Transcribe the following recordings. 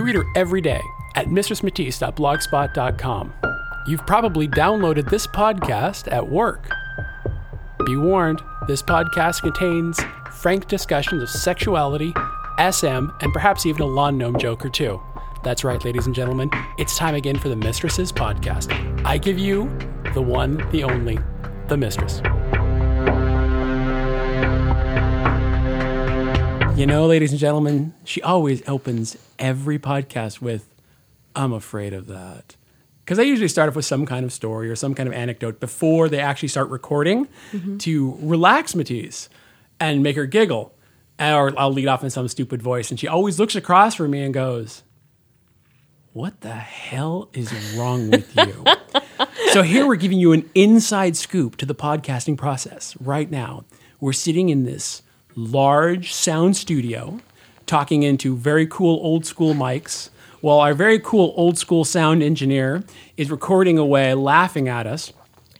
You read her every day at mistressmatisse.blogspot.com. You've probably downloaded this podcast at work. Be warned, this podcast contains frank discussions of sexuality, SM, and perhaps even a lawn gnome joke or two. That's right, ladies and gentlemen, it's time again for the Mistresses Podcast. I give you the one, the only, the Mistress. You know, ladies and gentlemen, she always opens every podcast with, I'm afraid of that. Because I usually start off with some kind of story or some kind of anecdote before they actually start recording mm-hmm. to relax Matisse and make her giggle. Or I'll lead off in some stupid voice. And she always looks across from me and goes, What the hell is wrong with you? so here we're giving you an inside scoop to the podcasting process right now. We're sitting in this large sound studio talking into very cool old school mics while our very cool old school sound engineer is recording away laughing at us.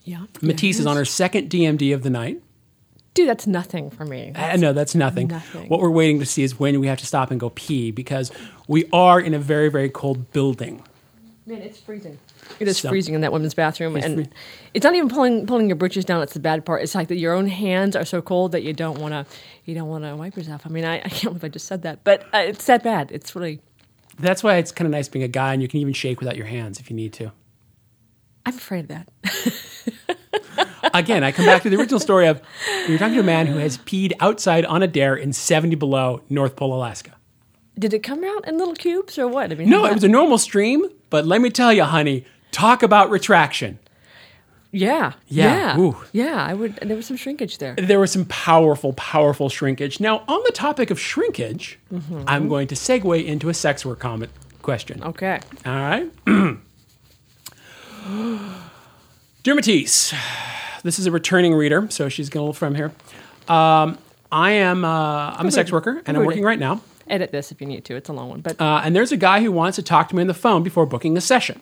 Yeah. Matisse is on her second DMD of the night. Dude, that's nothing for me. Uh, no, that's nothing. Nothing. What we're waiting to see is when we have to stop and go pee because we are in a very, very cold building. Man, it's freezing. It is So- freezing in that women's bathroom, It's and free- it's not even pulling pulling your britches down. That's the bad part. It's like that your own hands are so cold that you don't want to you don't want to wipe yourself. I mean, I, I can't believe I just said that, but uh, it's that bad. It's really. That's why it's kind of nice being a guy and you can even shake without your hands if you need to. I'm afraid of that. Again, I come back to the original story of you're talking to a man who has peed outside on a dare in 70 below North Pole, Alaska. Did it come out in little cubes or what? I mean, No, it was a normal stream, but let me tell you, honey, talk about retraction. yeah, Yeah, yeah, yeah. I would. There was some shrinkage there. There was some powerful, powerful shrinkage. Now, on the topic of shrinkage, I'm going to segue into a sex work comment question. Okay. All right. Dear Matisse, this is a returning reader, so she's going to from here. Um, I am uh, I'm a sex worker, and I'm working right now. Edit this if you need to. It's a long one, but Uh, and there's a guy who wants to talk to me on the phone before booking a session.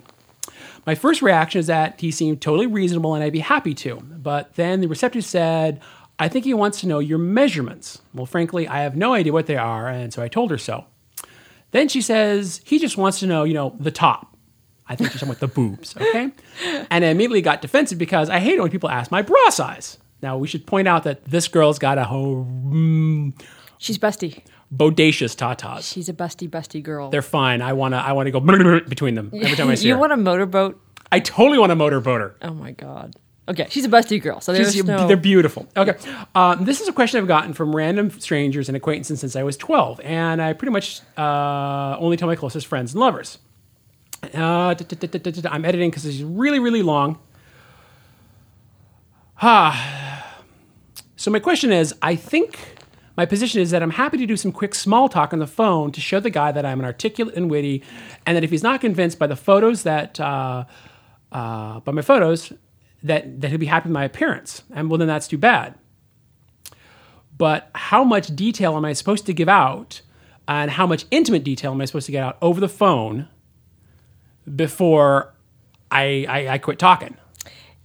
My first reaction is that he seemed totally reasonable and I'd be happy to. But then the receptionist said, I think he wants to know your measurements. Well, frankly, I have no idea what they are, and so I told her so. Then she says, he just wants to know, you know, the top. I think she's talking about the boobs, okay? And I immediately got defensive because I hate it when people ask my bra size. Now, we should point out that this girl's got a whole mm, she's busty. Bodacious tatas. She's a busty, busty girl. They're fine. I wanna I wanna go between them every time I see you her. want a motorboat? I totally want a motorboater. Oh my god. Okay, she's a busty girl. So there's She's- no. They're beautiful. Okay. Um, this is a question I've gotten from random strangers and acquaintances since I was 12, and I pretty much uh, only tell my closest friends and lovers. Uh, da- da- da- da- da- da- I'm editing because it's really, really long. Ah. So my question is, I think my position is that I'm happy to do some quick small talk on the phone to show the guy that I'm an articulate and witty, and that if he's not convinced by the photos that uh, uh, by my photos, that that he'll be happy with my appearance, and well, then that's too bad. But how much detail am I supposed to give out, and how much intimate detail am I supposed to get out over the phone before I I, I quit talking?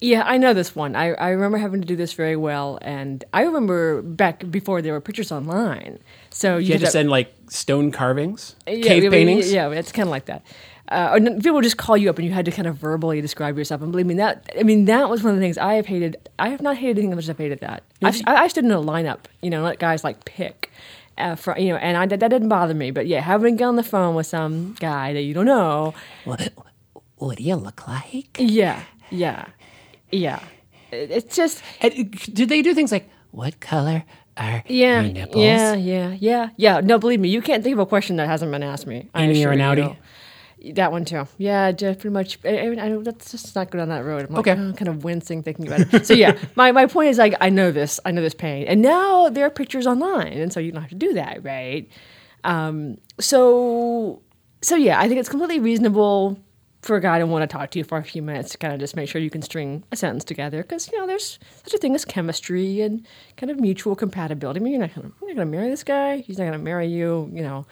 Yeah, I know this one. I, I remember having to do this very well, and I remember back before there were pictures online. So you You had to send like stone carvings, yeah, cave yeah, paintings. Yeah, it's kind of like that. Uh, or people would just call you up, and you had to kind of verbally describe yourself. And believe me, that I mean that was one of the things I have hated. I have not hated anything as much as I've hated that. I stood in a lineup, you know, let guys like pick. Uh, for, you know, and I, that didn't bother me, but yeah, having to get on the phone with some guy that you don't know, What, what do you look like? yeah, yeah, yeah, it's just And, did they do things like What color are Yeah, your nipples? yeah, yeah, yeah, yeah. No, believe me, you can't think of a question that hasn't been asked me. I Innie or an outie? That one too. Yeah, pretty much. I, I, I, let's just not go down that road. I'm like, Okay. oh, kind of wincing thinking about it. so yeah, my, my point is like I know this, I know this pain, and now there are pictures online, and so you don't have to do that, right? Um, so so yeah, I think it's completely reasonable for a guy to want to talk to you for a few minutes to kind of just make sure you can string a sentence together because you know there's such a thing as chemistry and kind of mutual compatibility. I mean, you're not gonna you're not gonna marry this guy. He's not gonna marry you. You know.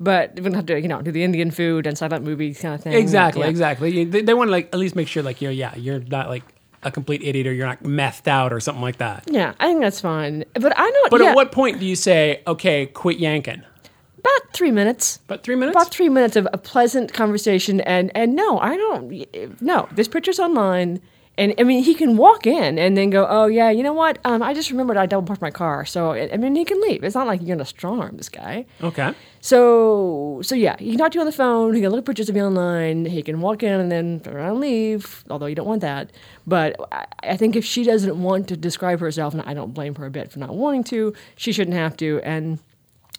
But we don't have to, you know, do the Indian food and silent movie kind of thing. exactly, Yeah. exactly? They, they want to like at least make sure like you're yeah you're not like a complete idiot or you're not methed out or something like that. Yeah, I think that's fine. But I know. But yeah, at what point do you say okay, quit yanking? About three minutes. About three minutes. About three minutes of a pleasant conversation, and and no, I don't. No, this picture's online, and I mean he can walk in and then go, oh yeah, you know what? Um, I just remembered I double parked my car, so I mean he can leave. It's not like you're gonna strong arm this guy. okay. So so yeah, he can talk to you on the phone. He can look at pictures of you online. He can walk in and then turn around and leave. Although you don't want that. But I, I think if she doesn't want to describe herself, and I don't blame her a bit for not wanting to, she shouldn't have to. And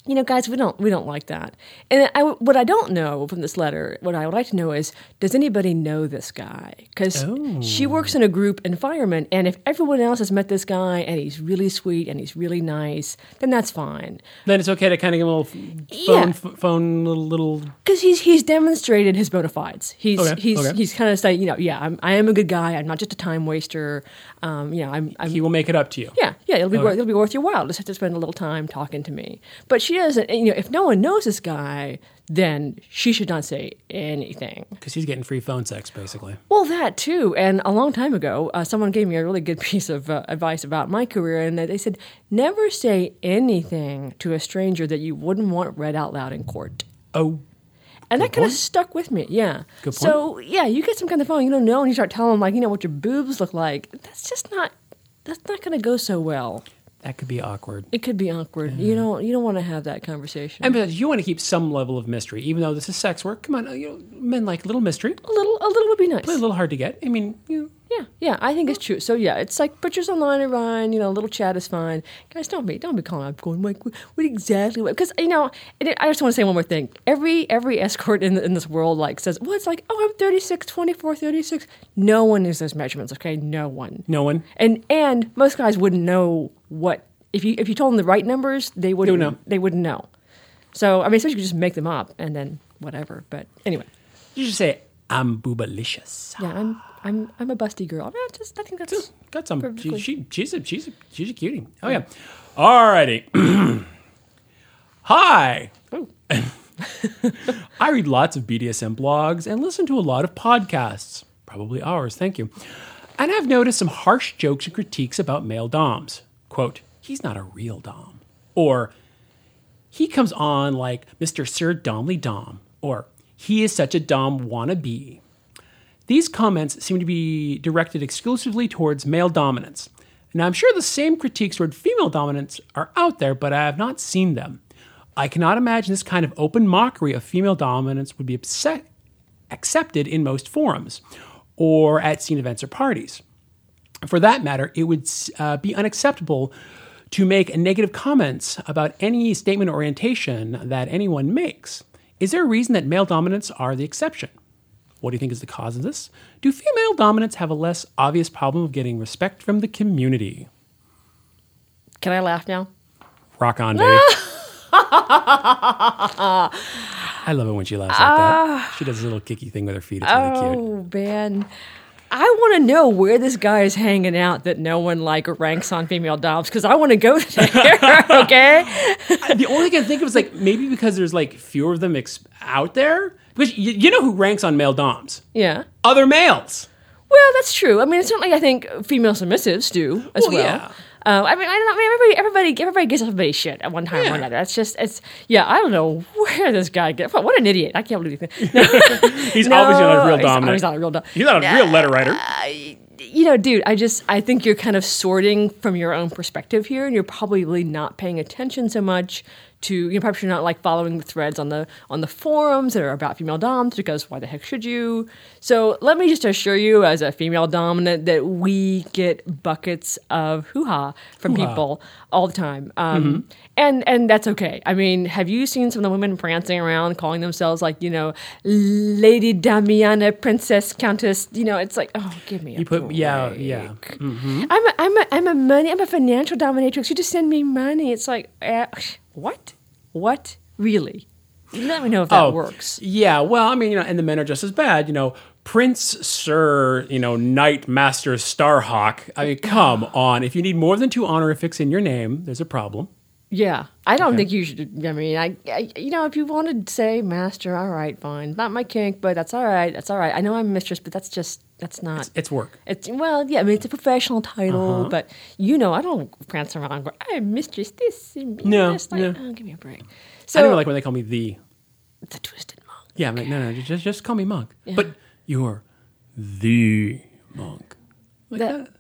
you know, guys, we don't we don't like that. And I, what I don't know from this letter, what I would like to know is, does anybody know this guy? Because she works in a group environment, and if everyone else has met this guy and he's really sweet and he's really nice, then that's fine. Then it's okay to kind of give him a little phone, Yeah. f- phone little, little. because he's he's demonstrated his bona fides. He's Okay, he's okay. he's kind of saying, you know, yeah, I'm I am a good guy. I'm not just a time waster. Um, you know, I'm, I'm He will make it up to you. yeah, yeah. It'll be Okay. worth, it'll be worth your while just have to spend a little time talking to me. But she You know, if no one knows this guy, then she should not say anything. Because he's getting free phone sex, basically. Well, that too. And a long time ago, uh, someone gave me a really good piece of uh, advice about my career, and they said never say anything to a stranger that you wouldn't want read out loud in court. Oh, And that kind of stuck with me. Yeah. Good point. So yeah, you get some kind of phone you don't know, and you start telling them like, you know, what your boobs look like. That's just not. That's not going to go so well. That could be awkward. It could be awkward. You don't. You don't want to have that conversation. And besides, you want to keep some level of mystery, even though this is sex work. Come on, uh, you know, men like a little mystery. a little. A little would be nice. A little hard to get. I mean, you know, Yeah, yeah, I think it's true. So yeah, it's like pictures online are fine. You know, a little chat is fine. Guys, don't be don't be calling up going like what what exactly? Because you know, it, I just want to say one more thing. Every every escort in in this world like says, well, it's like oh, I'm 36, 24, 36. No one is those measurements. Okay, no one. no one. And and most guys wouldn't know what if you if you told them the right numbers, they wouldn't know. They wouldn't know. So I mean, so you could just make them up and then whatever. But anyway, You should say, I'm boobalicious. yeah, I'm I'm I'm a busty girl. I, mean, I just I think that's Got some. She, she, she's a she's a she's a cutie. Oh yeah. Alrighty. Hi. Oh. I read lots of BDSM blogs and listen to a lot of podcasts, probably ours. Thank you. And I've noticed some harsh jokes and critiques about male doms. Quote: He's not a real dom, or he comes on like Mr. Sir Domly Dom, or he is such a dom wannabe. These comments seem to be directed exclusively towards male dominance. Now, I'm sure the same critiques toward female dominance are out there, but I have not seen them. I cannot imagine this kind of open mockery of female dominance would be upset, accepted in most forums or at scene events or parties. For that matter, it would uh, be unacceptable to make negative comments about any statement orientation that anyone makes. Is there a reason that male dominants are the exception? What do you think is the cause of this? Do female dominants have a less obvious problem of getting respect from the community? Can I laugh now? Rock on, baby. I love it when she laughs like that. She does a little kicky thing with her feet. It's really cute. Oh man. I want to know where this guy is hanging out that no one like ranks on female doms because I want to go there. okay, the only thing I think of is like maybe because there's like fewer of them ex- out there. Because you, you know who ranks on male doms? yeah. Other males. Well, that's true. I mean, it's certainly, I think female submissives do as Well, well. yeah. Um, I mean, I don't know. I mean, everybody, everybody, everybody gets everybody's shit at one time Yeah. or another. That's just, it's, yeah. I don't know where this guy get. What an idiot! I can't believe it. He's obviously not a real he's- dominant. He's not a real dom. He's not a real letter writer. you know, dude, I just I think you're kind of sorting from your own perspective here, and you're probably not paying attention so much to you know perhaps you're not like following the threads on the on the forums that are about female doms because why the heck should you? So let me just assure you, as a female dominant, that we get buckets of hoo ha from Hoo-ha. people all the time, um, and and that's okay. I mean, have you seen some of the women prancing around calling themselves like you know Lady Damiana, Princess, Countess? You know, it's like oh, give me a You put yeah yeah. I'm a, I'm a, I'm a money, I'm a financial dominatrix. You just send me money. It's like, uh, what? What? Really? Let me know if that Oh, works. Yeah, well, I mean, you know, and the men are just as bad. You know, Prince, Sir, you know, Knight, Master, Starhawk. I mean, come on. If you need more than two honorifics in your name, there's a problem. Yeah, I don't think you should. I mean, I, I, you know, if you want to say master, all right, fine. Not my kink, but that's all right. That's all right. I know I'm mistress, but that's just that's not. It's work. It's well, yeah. I mean, it's a professional title, uh-huh. but you know, I don't prance around. and go, I'm mistress this and No, this. Like, no. oh, give me a break. I So don't like when they call me the. the twisted monk. Yeah, I'm like, no, no, just just call me monk. But you're the monk. Like That- that.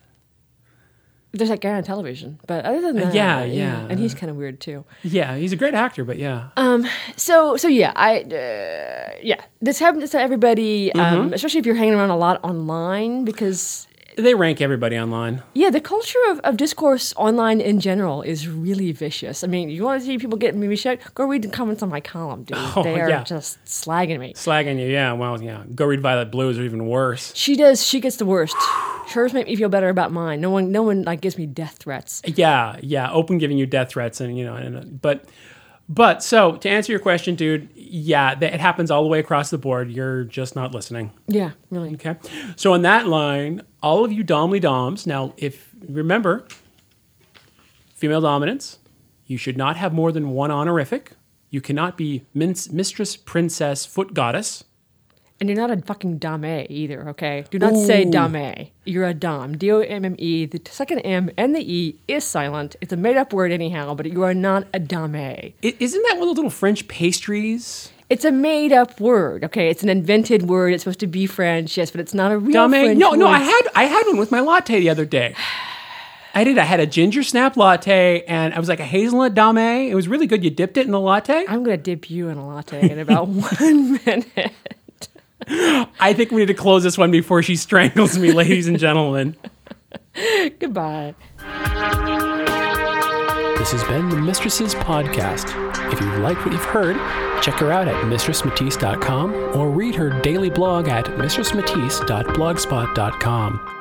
There's that guy on television, but other than Uh, that, yeah, yeah. and he's kind of weird too. Yeah, he's a great actor, but yeah. Um. So so yeah, I uh, yeah, this happens to everybody, Mm-hmm. um, especially if you're hanging around a lot online because they rank everybody online. yeah, the culture of, of discourse online in general is really vicious. I mean, you want to see people get me shit? Go read the comments on my column, dude. Oh, they are yeah. just slagging me. Slagging you, yeah. Well, yeah. Go read Violet Blue's or even worse. She does. She gets the worst. Hers make me feel better about mine. No one, no one like gives me death threats. Yeah, yeah. Open giving you death threats and you know, and, but but so to answer your question, dude, yeah, it happens all the way across the board. You're just not listening. Yeah, really. Okay. So on that line, all of you domly doms. Now, if remember, female dominance, you should not have more than one honorific. You cannot be min- mistress, princess, foot goddess. And you're not a fucking dame either, okay? Do not say Ooh. dame. You're a dom. D O M M E. The second M and the E is silent. It's a made up word anyhow, but you are not a dame. Isn't that one of the little French pastries? It's a made up word, okay? It's an invented word. It's supposed to be French, yes, but it's not a real Dame? French No, no. word. I had I had one with my latte the other day. I did. I had a ginger snap latte, and I was like a hazelnut dame. It was really good. You dipped it in the latte. I'm going to dip you in a latte in about one minute. I think we need to close this one before she strangles me, ladies and gentlemen. Goodbye. This has been the Mistresses Podcast. If you like what you've heard, check her out at mistressmatisse.com or read her daily blog at mistressmatisse.blogspot.com.